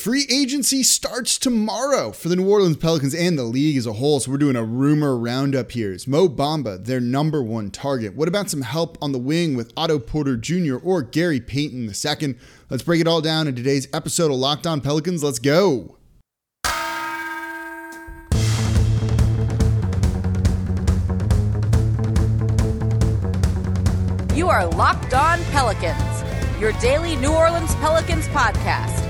Free agency starts tomorrow for the New Orleans Pelicans and the league as a whole. So we're doing a rumor roundup here. Is Mo Bamba their number one target? What about some help on the wing with Otto Porter Jr. or Gary Payton II? Let's break it all down in today's episode of Locked On Pelicans. Let's go. You are Locked On Pelicans, your daily New Orleans Pelicans podcast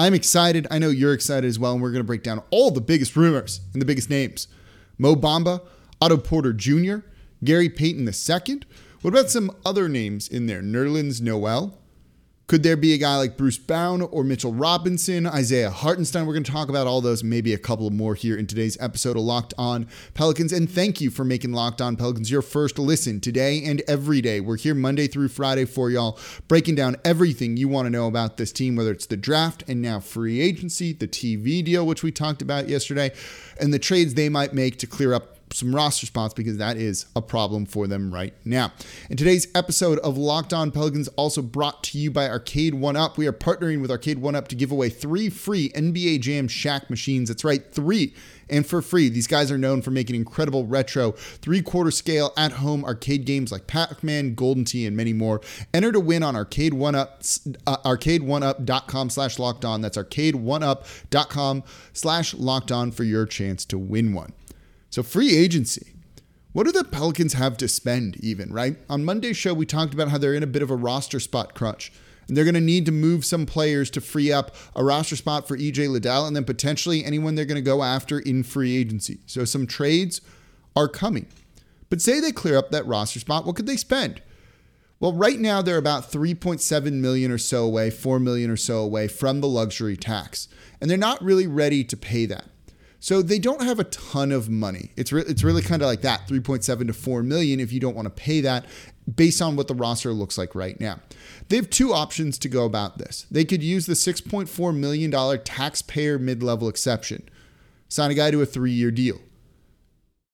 I'm excited. I know you're excited as well. And we're going to break down all the biggest rumors and the biggest names Mo Bamba, Otto Porter Jr., Gary Payton II. What about some other names in there? Nerlens Noel, could there be a guy like Bruce Brown or Mitchell Robinson, Isaiah Hartenstein? We're going to talk about all those, maybe a couple more here in today's episode of Locked On Pelicans. And thank you for making Locked On Pelicans your first listen today and every day. We're here Monday through Friday for y'all, breaking down everything you want to know about this team, whether it's the draft and now free agency, the TV deal, which we talked about yesterday, and the trades they might make to clear up some roster spots because that is a problem for them right now. In today's episode of Locked On Pelicans, also brought to you by Arcade One Up, we are partnering with Arcade One Up to give away three free NBA Jam Shaq machines. That's right, three and for free. These guys are known for making incredible retro, three quarter scale at home arcade games like Pac Man, Golden Tee, and many more. Enter to win on Arcade One Up, uh, arcade1up.com slash locked on. That's arcade1up.com slash locked on for your chance to win one. So, free agency. What do the Pelicans have to spend, even, right? On Monday's show, we talked about how they're in a bit of a roster spot crunch. And they're going to need to move some players to free up a roster spot for EJ Liddell and then potentially anyone they're going to go after in free agency. So, some trades are coming. But say they clear up that roster spot, what could they spend? Well, right now they're about 3.7 million or so away, 4 million or so away from the luxury tax. And they're not really ready to pay that. So they don't have a ton of money. It's re- it's really kind of like that, 3.7 to 4 million if you don't want to pay that based on what the roster looks like right now. They have two options to go about this. They could use the 6.4 million dollar taxpayer mid-level exception. Sign a guy to a 3-year deal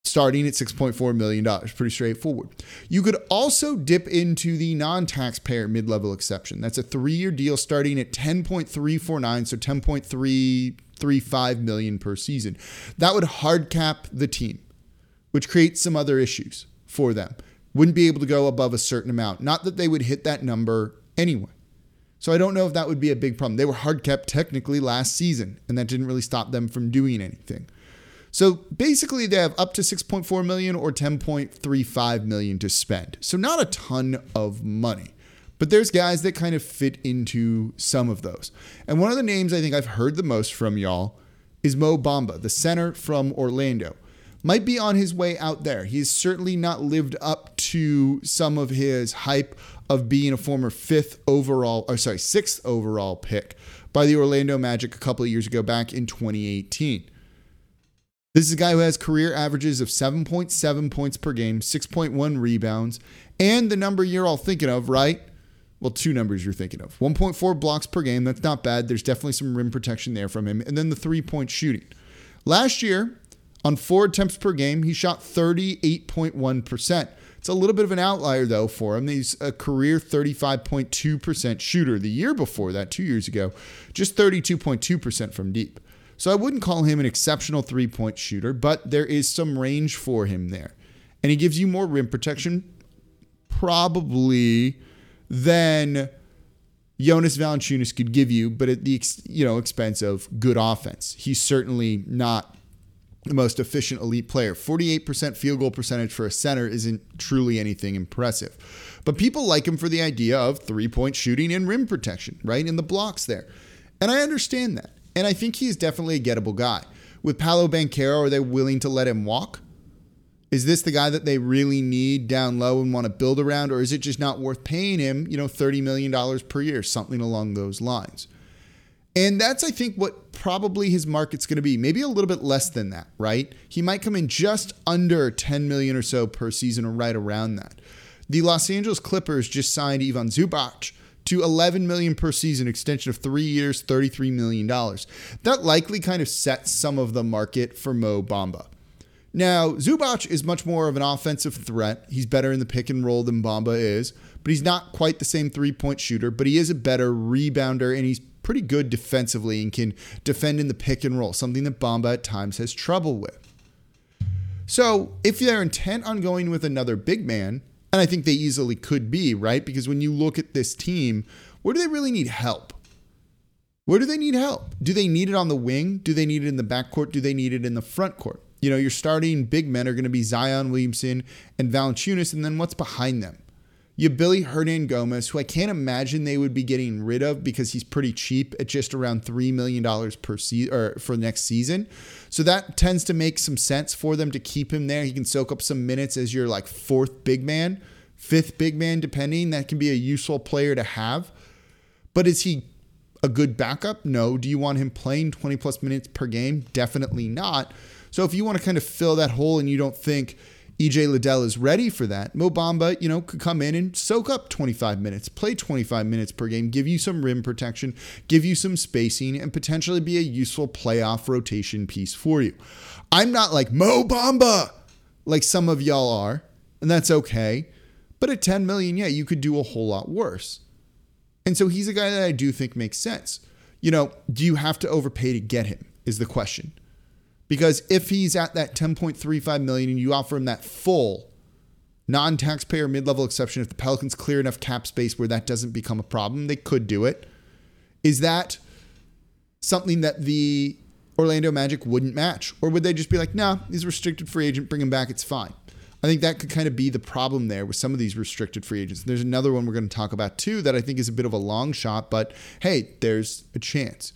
starting at $6.4 million. Pretty straightforward. You could also dip into the non taxpayer mid level exception. That's a three year deal starting at 10.349, so 10.3 three five million per season. That would hard cap the team, which creates some other issues for them. Wouldn't be able to go above a certain amount. Not that they would hit that number anyway. So I don't know if that would be a big problem. They were hard capped technically last season, and that didn't really stop them from doing anything. So basically, they have up to 6.4 million or 10.35 million to spend. So not a ton of money. But there's guys that kind of fit into some of those. And one of the names I think I've heard the most from y'all is Mo Bamba, the center from Orlando. Might be on his way out there. He's certainly not lived up to some of his hype of being a former fifth overall, or sorry, sixth overall pick by the Orlando Magic a couple of years ago back in 2018. This is a guy who has career averages of 7.7 points per game, 6.1 rebounds, and the number you're all thinking of, right? Well, two numbers you're thinking of 1.4 blocks per game. That's not bad. There's definitely some rim protection there from him. And then the three point shooting. Last year, on four attempts per game, he shot 38.1%. It's a little bit of an outlier, though, for him. He's a career 35.2% shooter. The year before that, two years ago, just 32.2% from deep. So I wouldn't call him an exceptional three point shooter, but there is some range for him there. And he gives you more rim protection, probably than Jonas Valanciunas could give you, but at the you know expense of good offense. He's certainly not the most efficient elite player. 48% field goal percentage for a center isn't truly anything impressive. But people like him for the idea of three-point shooting and rim protection, right? In the blocks there. And I understand that. And I think he's definitely a gettable guy. With Paolo Banchero, are they willing to let him walk? Is this the guy that they really need down low and want to build around, or is it just not worth paying him, you know, $30 million per year, something along those lines? And that's, I think, what probably his market's going to be. Maybe a little bit less than that, right? He might come in just under 10 million or so per season, or right around that. The Los Angeles Clippers just signed Ivan Zubac to 11 million per season, extension of three years, 33 million dollars. That likely kind of sets some of the market for Mo Bamba. Now, Zubac is much more of an offensive threat. He's better in the pick and roll than Bamba is, but he's not quite the same three point shooter, but he is a better rebounder and he's pretty good defensively and can defend in the pick and roll, something that Bamba at times has trouble with. So, if they're intent on going with another big man, and I think they easily could be, right? Because when you look at this team, where do they really need help? Where do they need help? Do they need it on the wing? Do they need it in the backcourt? Do they need it in the front court? You know, your starting big men are going to be Zion Williamson and Valanciunas, and then what's behind them? You Willy Hernangomez, who I can't imagine they would be getting rid of because he's pretty cheap at just around three million dollars per season or for next season. So that tends to make some sense for them to keep him there. He can soak up some minutes as your like fourth big man, fifth big man, depending. That can be a useful player to have. But is he a good backup? No. Do you want him playing 20 plus minutes per game? Definitely not. So if you want to kind of fill that hole and you don't think EJ Liddell is ready for that, Mo Bamba, you know, could come in and soak up 25 minutes, play 25 minutes per game, give you some rim protection, give you some spacing, and potentially be a useful playoff rotation piece for you. I'm not like Mo Bamba like some of y'all are, and that's okay. But at 10 million, yeah, you could do a whole lot worse. And so he's a guy that I do think makes sense. You know, do you have to overpay to get him? Is the question. Because if he's at that 10.35 million and you offer him that full non-taxpayer mid-level exception, if the Pelicans clear enough cap space where that doesn't become a problem, they could do it. Is that something that the Orlando Magic wouldn't match? Or would they just be like, nah, he's a restricted free agent, bring him back, it's fine. I think that could kind of be the problem there with some of these restricted free agents. There's another one we're going to talk about too that I think is a bit of a long shot, but hey, there's a chance.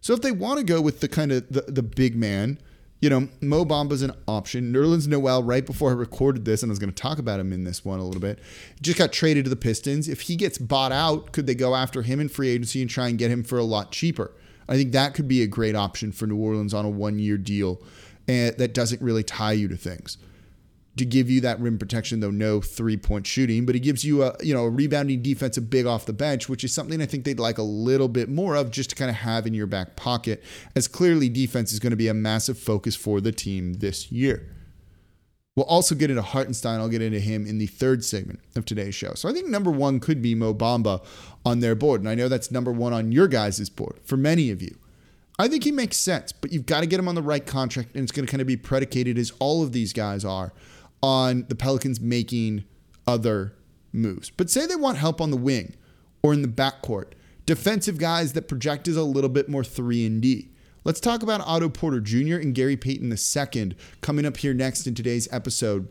So if they want to go with the kind of the, the big man, you know, Mo Bamba's an option. Nerlens Noel, right before I recorded this, and I was going to talk about him in this one a little bit, just got traded to the Pistons. If he gets bought out, could they go after him in free agency and try and get him for a lot cheaper? I think that could be a great option for New Orleans on a one year deal and that doesn't really tie you to things to give you that rim protection, though no three point shooting, but he gives you a you know a rebounding defensive big off the bench, which is something I think they'd like a little bit more of just to kind of have in your back pocket, as clearly defense is going to be a massive focus for the team this year. We'll also get into Hartenstein. I'll get into him in the third segment of today's show. So I think number one could be Mo Bamba on their board. And I know that's number one on your guys' board for many of you. I think he makes sense, but you've got to get him on the right contract, and it's going to kind of be predicated as all of these guys are on the Pelicans making other moves. But say they want help on the wing or in the backcourt, defensive guys that project as a little bit more 3 and D. Let's talk about Otto Porter Jr. and Gary Payton II coming up here next in today's episode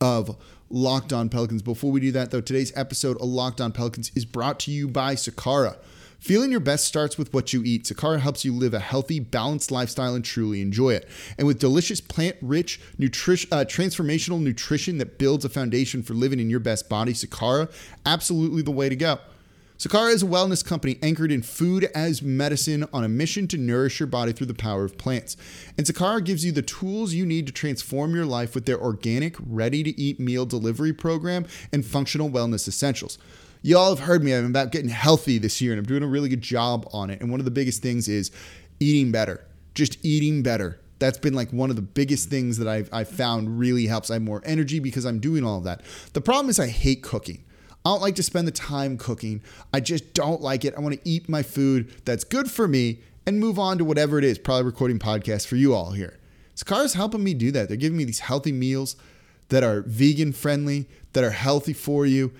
of Locked On Pelicans. Before we do that, though, today's episode of Locked On Pelicans is brought to you by Sakara. Feeling your best starts with what you eat. Sakara helps you live a healthy, balanced lifestyle and truly enjoy it. And with delicious, plant rich, uh, transformational nutrition that builds a foundation for living in your best body, Sakara, absolutely the way to go. Sakara is a wellness company anchored in food as medicine on a mission to nourish your body through the power of plants. And Sakara gives you the tools you need to transform your life with their organic, ready to eat meal delivery program and functional wellness essentials y'all have heard me. I'm about getting healthy this year and I'm doing a really good job on it. And one of the biggest things is eating better, just eating better. That's been like one of the biggest things that I've, I've found really helps. I have more energy because I'm doing all of that. The problem is I hate cooking. I don't like to spend the time cooking. I just don't like it. I want to eat my food that's good for me and move on to whatever it is. Probably recording podcasts for you all here. Sakara's helping me do that. They're giving me these healthy meals that are vegan friendly, that are healthy for you,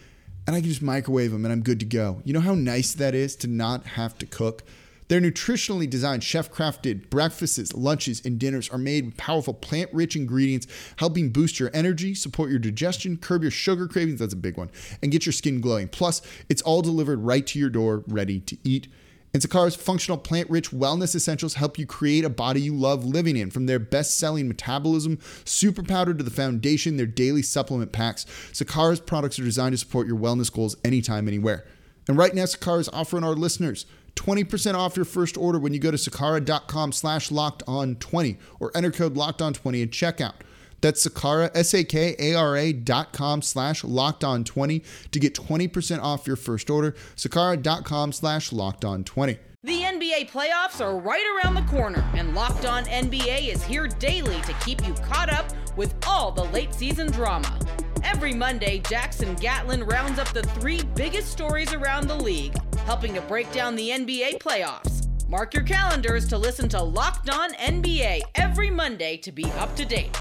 and I can just microwave them and I'm good to go. You know how nice that is to not have to cook? Their nutritionally designed, chef crafted breakfasts, lunches, and dinners are made with powerful plant rich ingredients, helping boost your energy, support your digestion, curb your sugar cravings that's a big one and get your skin glowing. Plus, it's all delivered right to your door, ready to eat. And Sakara's functional plant rich wellness essentials help you create a body you love living in. From their best selling metabolism, super powder to the foundation, their daily supplement packs, Sakara's products are designed to support your wellness goals anytime, anywhere. And right now, Sakara is offering our listeners 20% off your first order when you go to sakara.com slash locked on 20 or enter code locked on 20 at checkout. That's Sakara, S-A-K-A-R-A dot com slash locked on 20 to get 20% off your first order. Sakara.com slash locked on 20. The NBA playoffs are right around the corner, and Locked On NBA is here daily to keep you caught up with all the late season drama. Every Monday, Jackson Gatlin rounds up the three biggest stories around the league, helping to break down the NBA playoffs. Mark your calendars to listen to Locked On NBA every Monday to be up to date.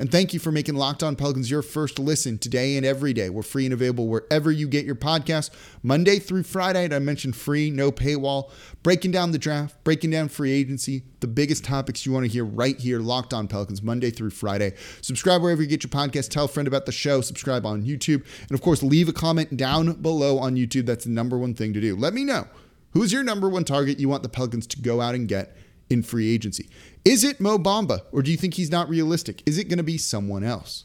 And thank you for making Locked On Pelicans your first listen today and every day. We're free and available wherever you get your podcasts, Monday through Friday. I mentioned free, no paywall, breaking down the draft, breaking down free agency, the biggest topics you want to hear right here, Locked On Pelicans, Monday through Friday. Subscribe wherever you get your podcast. Tell a friend about the show. Subscribe on YouTube. And of course, leave a comment down below on YouTube. That's the number one thing to do. Let me know who's your number one target you want the Pelicans to go out and get in free agency. Is it Mo Bamba, or do you think he's not realistic? Is it going to be someone else?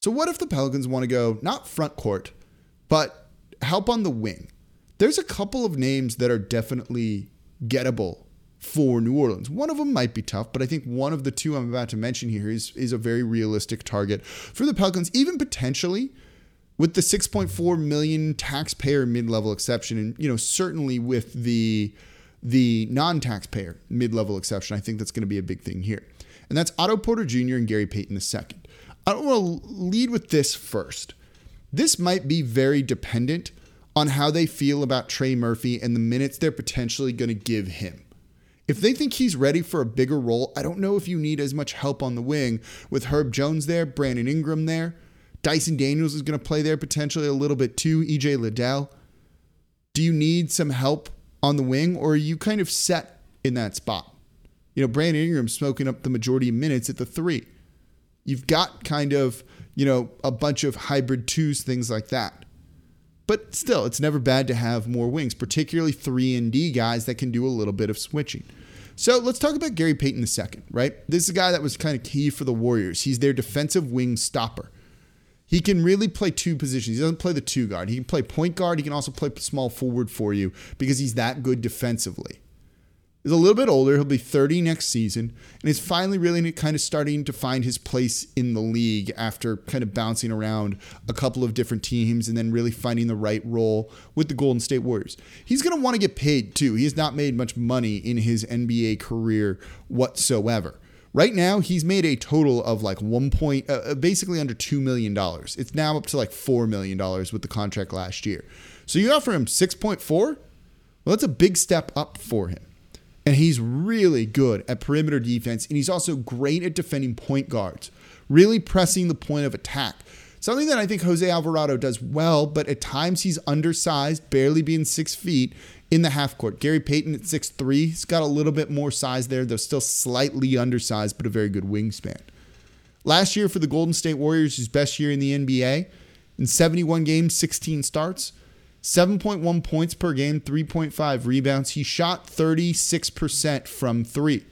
So, what if the Pelicans want to go not front court, but help on the wing? There's a couple of names that are definitely gettable for New Orleans. One of them might be tough, but I think one of the two I'm about to mention here is, is a very realistic target for the Pelicans, even potentially with the 6.4 million taxpayer mid-level exception, and you know certainly with the the non-taxpayer mid-level exception, I think that's going to be a big thing here. And that's Otto Porter Jr. and Gary Payton II. I don't want to lead with this first. This might be very dependent on how they feel about Trey Murphy and the minutes they're potentially going to give him. If they think he's ready for a bigger role, I don't know if you need as much help on the wing with Herb Jones there, Brandon Ingram there. Dyson Daniels is going to play there potentially a little bit too, EJ Liddell. Do you need some help on the wing, or are you kind of set in that spot? You know, Brandon Ingram smoking up the majority of minutes at the three. You've got kind of, you know, a bunch of hybrid twos, things like that. But still, it's never bad to have more wings, particularly 3 and D guys that can do a little bit of switching. So let's talk about Gary Payton II, right? This is a guy that was kind of key for the Warriors. He's their defensive wing stopper. He can really play two positions. He doesn't play the two guard. He can play point guard. He can also play small forward for you because he's that good defensively. He's a little bit older. He'll be 30 next season and he's finally really kind of starting to find his place in the league after kind of bouncing around a couple of different teams and then really finding the right role with the Golden State Warriors. He's going to want to get paid too. He has not made much money in his NBA career whatsoever. Right now, he's made a total of like one point, uh, uh, basically under $2 million. It's now up to like $4 million with the contract last year. So you offer him 6.4? Well, that's a big step up for him. And he's really good at perimeter defense, and he's also great at defending point guards, really pressing the point of attack. Something that I think Jose Alvarado does well, but at times he's undersized, barely being six feet, in the half court. Gary Payton at 6'3. He's got a little bit more size there, though still slightly undersized, but a very good wingspan. Last year for the Golden State Warriors, his best year in the NBA. In 71 games, 16 starts, 7.1 points per game, 3.5 rebounds. He shot 36% from three.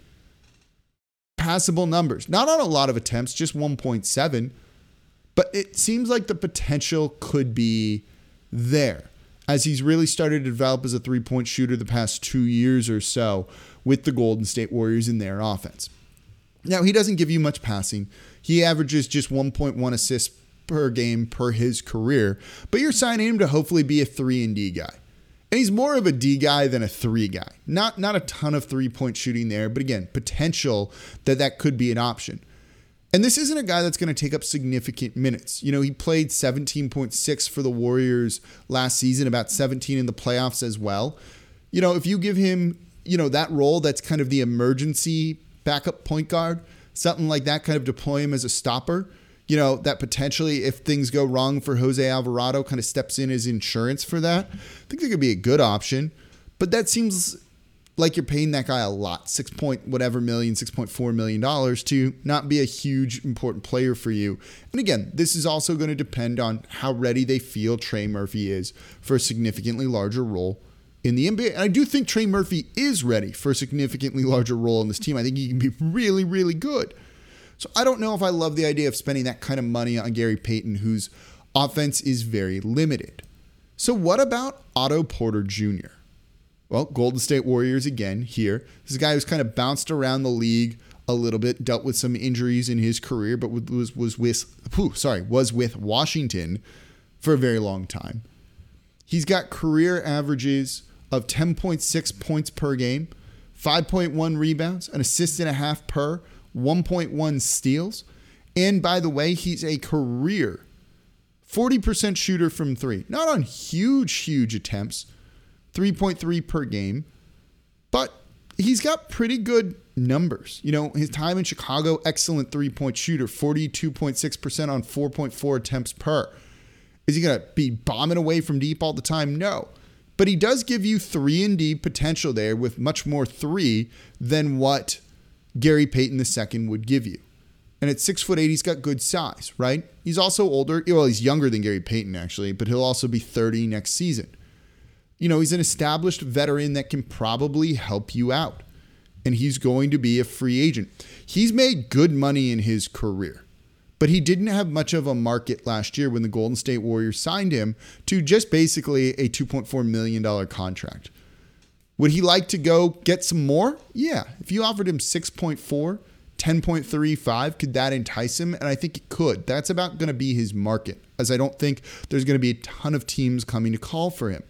Passable numbers. Not on a lot of attempts, just 1.7. But it seems like the potential could be there as he's really started to develop as a three point shooter the past two years or so with the Golden State Warriors in their offense. Now, he doesn't give you much passing, he averages just 1.1 assists per game per his career, but you're signing him to hopefully be a 3 and D guy. And he's more of a D guy than a 3 guy. Not not a ton of three-point shooting there, but again, potential that that could be an option. And this isn't a guy that's going to take up significant minutes. You know, he played 17.6 for the Warriors last season, about 17 in the playoffs as well. You know, if you give him you know, that role that's kind of the emergency backup point guard, something like that, kind of deploy him as a stopper. You know, that potentially, if things go wrong for Jose Alvarado, kind of steps in as insurance for that. I think that could be a good option. But that seems like you're paying that guy a lot, six point whatever million, six point four million dollars to not be a huge important player for you. And again, this is also going to depend on how ready they feel Trey Murphy is for a significantly larger role in the NBA. And I do think Trey Murphy is ready for a significantly larger role in this team. I think he can be really, really good. So I don't know if I love the idea of spending that kind of money on Gary Payton, whose offense is very limited. So what about Otto Porter Jr.? Well, Golden State Warriors again here. This is a guy who's kind of bounced around the league a little bit, dealt with some injuries in his career, but was was with whew, sorry was with Washington for a very long time. He's got career averages of 10.6 points per game, 5.1 rebounds, an assist and a half per, 1.1 steals, and by the way, he's a career 40% shooter from three. Not on huge, huge attempts 3.3 per game, but he's got pretty good numbers. You know, his time in Chicago, excellent three point shooter, 42.6% on 4.4 attempts per. Is he going to be bombing away from deep all the time? No. But he does give you three and D potential there with much more three than what Gary Payton II would give you. And at six foot eight, he's got good size, right? He's also older. Well, he's younger than Gary Payton, actually, but he'll also be 30 next season you know, he's an established veteran that can probably help you out. And he's going to be a free agent. He's made good money in his career, but he didn't have much of a market last year when the Golden State Warriors signed him to just basically a $2.4 million contract. Would he like to go get some more? Yeah. If you offered him 6.4, 10.35, could that entice him? And I think it could. That's about going to be his market, as I don't think there's going to be a ton of teams coming to call for him.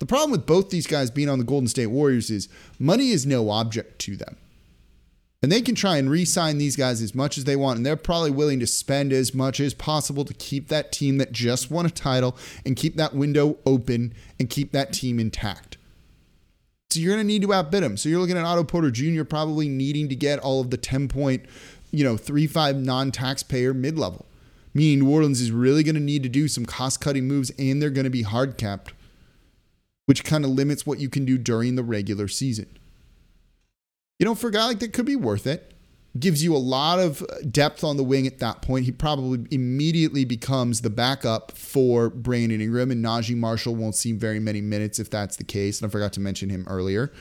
The problem with both these guys being on the Golden State Warriors is money is no object to them. And they can try and re sign these guys as much as they want. And they're probably willing to spend as much as possible to keep that team that just won a title and keep that window open and keep that team intact. So you're going to need to outbid them. So you're looking at Otto Porter Jr. probably needing to get all of the 10 point, you know, 3 5 non taxpayer mid level. Meaning New Orleans is really going to need to do some cost cutting moves and they're going to be hard capped which kind of limits what you can do during the regular season. You know, for a guy like that, could be worth it. Gives you a lot of uh, depth on the wing at that point. He probably immediately becomes the backup for Brandon Ingram, and Naji Marshall won't see very many minutes if that's the case. And I forgot to mention him earlier.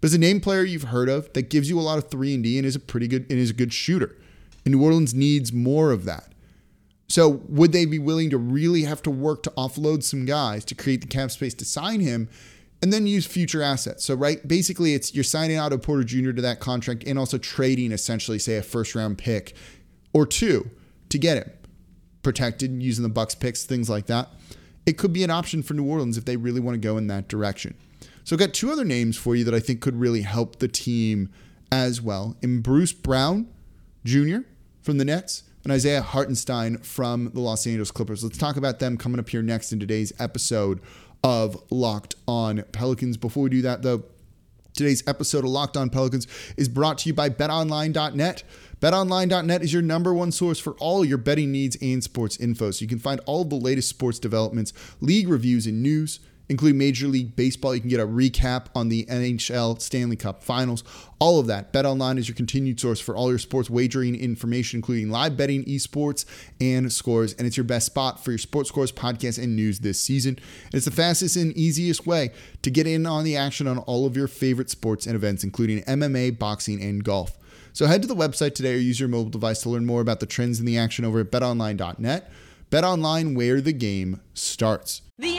But as a name player you've heard of that gives you a lot of three and D and is a pretty good and is a good shooter. And New Orleans needs more of that. So would they be willing to really have to work to offload some guys to create the cap space to sign him and then use future assets? So right, basically it's you're signing out Otto Porter Jr. to that contract and also trading essentially say a first round pick or two to get him protected using the Bucks picks, things like that. It could be an option for New Orleans if they really want to go in that direction. So I've got two other names for you that I think could really help the team as well. In Bruce Brown Jr. from the Nets and Isaiah Hartenstein from the Los Angeles Clippers. Let's talk about them coming up here next in today's episode of Locked On Pelicans. Before we do that, though, today's episode of Locked On Pelicans is brought to you by betonline.net. BetOnline.net is your number one source for all your betting needs and sports info. So you can find all the latest sports developments, league reviews, and news including Major League Baseball. You can get a recap on the NHL Stanley Cup Finals. All of that. BetOnline is your continued source for all your sports wagering information, including live betting, esports, and scores. And it's your best spot for your sports scores, podcast, and news this season. And it's the fastest and easiest way to get in on the action on all of your favorite sports and events, including MMA, boxing, and golf. So head to the website today or use your mobile device to learn more about the trends in the action over at betonline.net. BetOnline, where the game starts. The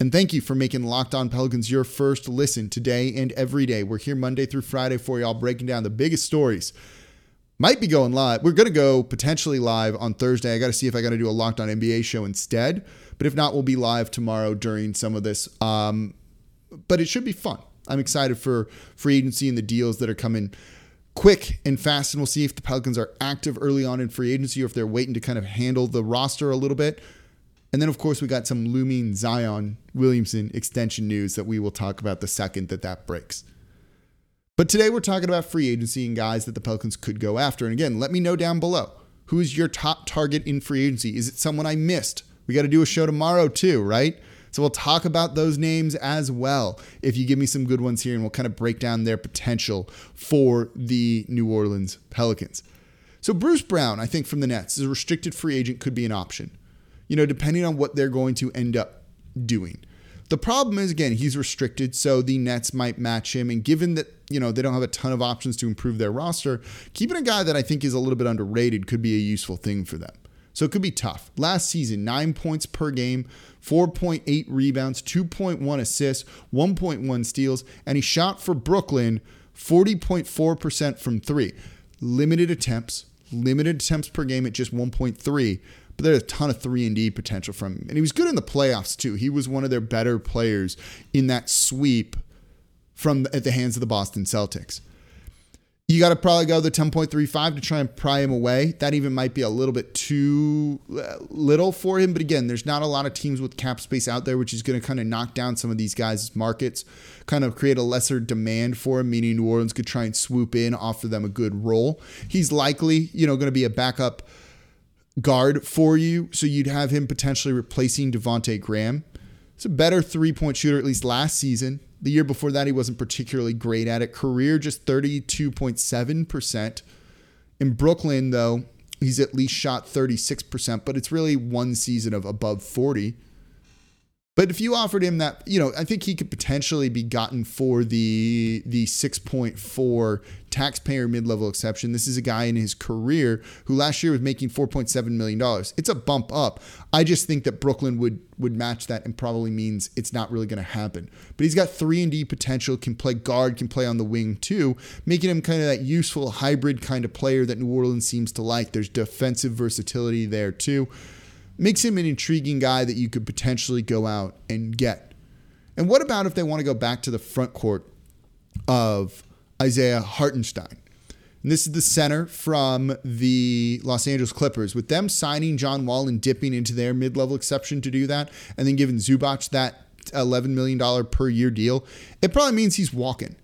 And thank you for making Locked On Pelicans your first listen today and every day. We're here Monday through Friday for y'all, breaking down the biggest stories. Might be going live. We're going to go potentially live on Thursday. I got to see if I got to do a Locked On NBA show instead. But if not, we'll be live tomorrow during some of this. Um, but it should be fun. I'm excited for free agency and the deals that are coming quick and fast. And we'll see if the Pelicans are active early on in free agency or if they're waiting to kind of handle the roster a little bit. And then, of course, we got some looming Zion Williamson extension news that we will talk about the second that that breaks. But today we're talking about free agency and guys that the Pelicans could go after. And again, let me know down below who is your top target in free agency? Is it someone I missed? We got to do a show tomorrow too, right? So we'll talk about those names as well if you give me some good ones here and we'll kind of break down their potential for the New Orleans Pelicans. So Bruce Brown, I think from the Nets, is a restricted free agent could be an option you know, depending on what they're going to end up doing. The problem is, again, he's restricted, so the Nets might match him. And given that, you know, they don't have a ton of options to improve their roster, keeping a guy that I think is a little bit underrated could be a useful thing for them. So it could be tough. Last season, nine points per game, 4.8 rebounds, 2.1 assists, 1.1 steals, and he shot for Brooklyn 40.4% from three. Limited attempts, limited attempts per game at just 1.3 but there's a ton of 3 and D potential from him. And he was good in the playoffs too. He was one of their better players in that sweep from at the hands of the Boston Celtics. You got to probably go the 10.35 to try and pry him away. That even might be a little bit too uh, little for him. But again, there's not a lot of teams with cap space out there, which is going to kind of knock down some of these guys' markets, kind of create a lesser demand for him, meaning New Orleans could try and swoop in, offer them a good role. He's likely, you know, going to be a backup guard for you. So you'd have him potentially replacing Devonte Graham. It's a better three point shooter, at least last season. The year before that, he wasn't particularly great at it. Career just 32.7%. In Brooklyn, though, he's at least shot 36%, but it's really one season of above 40. But if you offered him that, you know, I think he could potentially be gotten for the the 6.4 taxpayer mid-level exception. This is a guy in his career who last year was making 4.7 million dollars. It's a bump up. I just think that Brooklyn would would match that and probably means it's not really going to happen. But he's got 3 and D potential, can play guard, can play on the wing too, making him kind of that useful hybrid kind of player that New Orleans seems to like. There's defensive versatility there too makes him an intriguing guy that you could potentially go out and get. And what about if they want to go back to the front court of Isaiah Hartenstein? And this is the center from the Los Angeles Clippers. With them signing John Wall and dipping into their mid level exception to do that, and then giving Zubac that $11 million per year deal, it probably means he's walking.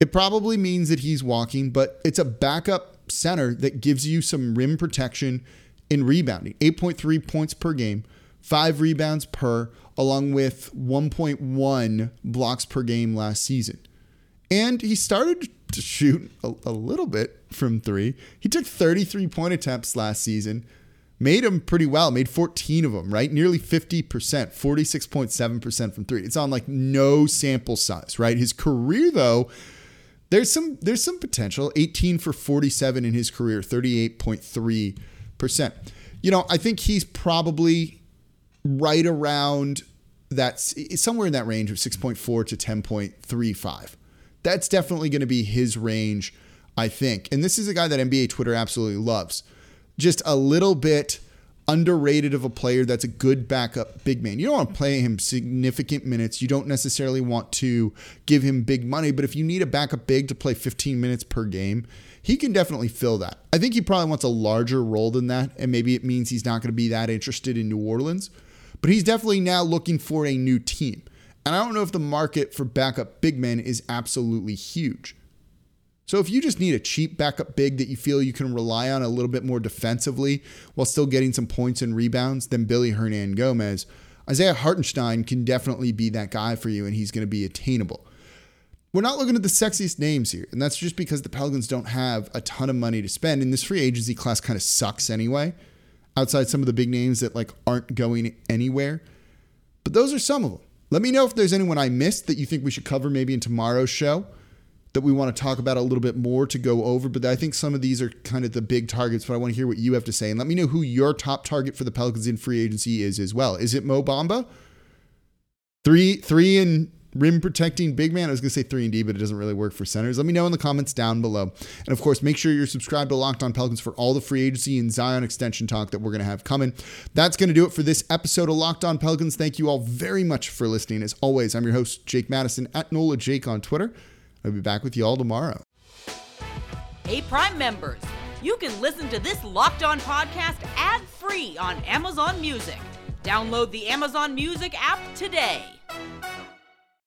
It probably means that he's walking, but it's a backup center that gives you some rim protection in rebounding 8.3 points per game, five rebounds per, along with 1.1 blocks per game last season. And he started to shoot a, a little bit from three. He took 33 point attempts last season, made them pretty well, made 14 of them, right? Nearly 50%, 46.7% from three. It's on like no sample size, right? His career, though, there's some there's some potential. 18 for 47 in his career, 38.3 percent. You know, I think he's probably right around that, somewhere in that range of 6.4 to 10.35. That's definitely going to be his range, I think. And this is a guy that NBA Twitter absolutely loves. Just a little bit underrated of a player that's a good backup big man. You don't want to play him significant minutes. You don't necessarily want to give him big money, but if you need a backup big to play 15 minutes per game, he can definitely fill that. I think he probably wants a larger role than that, and maybe it means he's not going to be that interested in New Orleans. But he's definitely now looking for a new team. And I don't know if the market for backup big men is absolutely huge. So if you just need a cheap backup big that you feel you can rely on a little bit more defensively while still getting some points and rebounds than Willy Hernangomez, Isaiah Hartenstein can definitely be that guy for you and he's going to be attainable. We're not looking at the sexiest names here, and that's just because the Pelicans don't have a ton of money to spend, and this free agency class kind of sucks anyway. Outside some of the big names that like aren't going anywhere, but those are some of them. Let me know if there's anyone I missed that you think we should cover maybe in tomorrow's show that we want to talk about a little bit more to go over. But I think some of these are kind of the big targets, but I want to hear what you have to say. And let me know who your top target for the Pelicans in free agency is as well. Is it Mo Bamba? Three, three and rim protecting big man. I was going to say 3 and D, but it doesn't really work for centers. Let me know in the comments down below. And of course, make sure you're subscribed to Locked On Pelicans for all the free agency and Zion extension talk that we're going to have coming. That's going to do it for this episode of Locked On Pelicans. Thank you all very much for listening. As always, I'm your host, Jake Madison at NOLA Jake on Twitter. I'll be back with you all tomorrow. Hey, Prime members, you can listen to this Locked On podcast ad free on Amazon Music. Download the Amazon Music app today.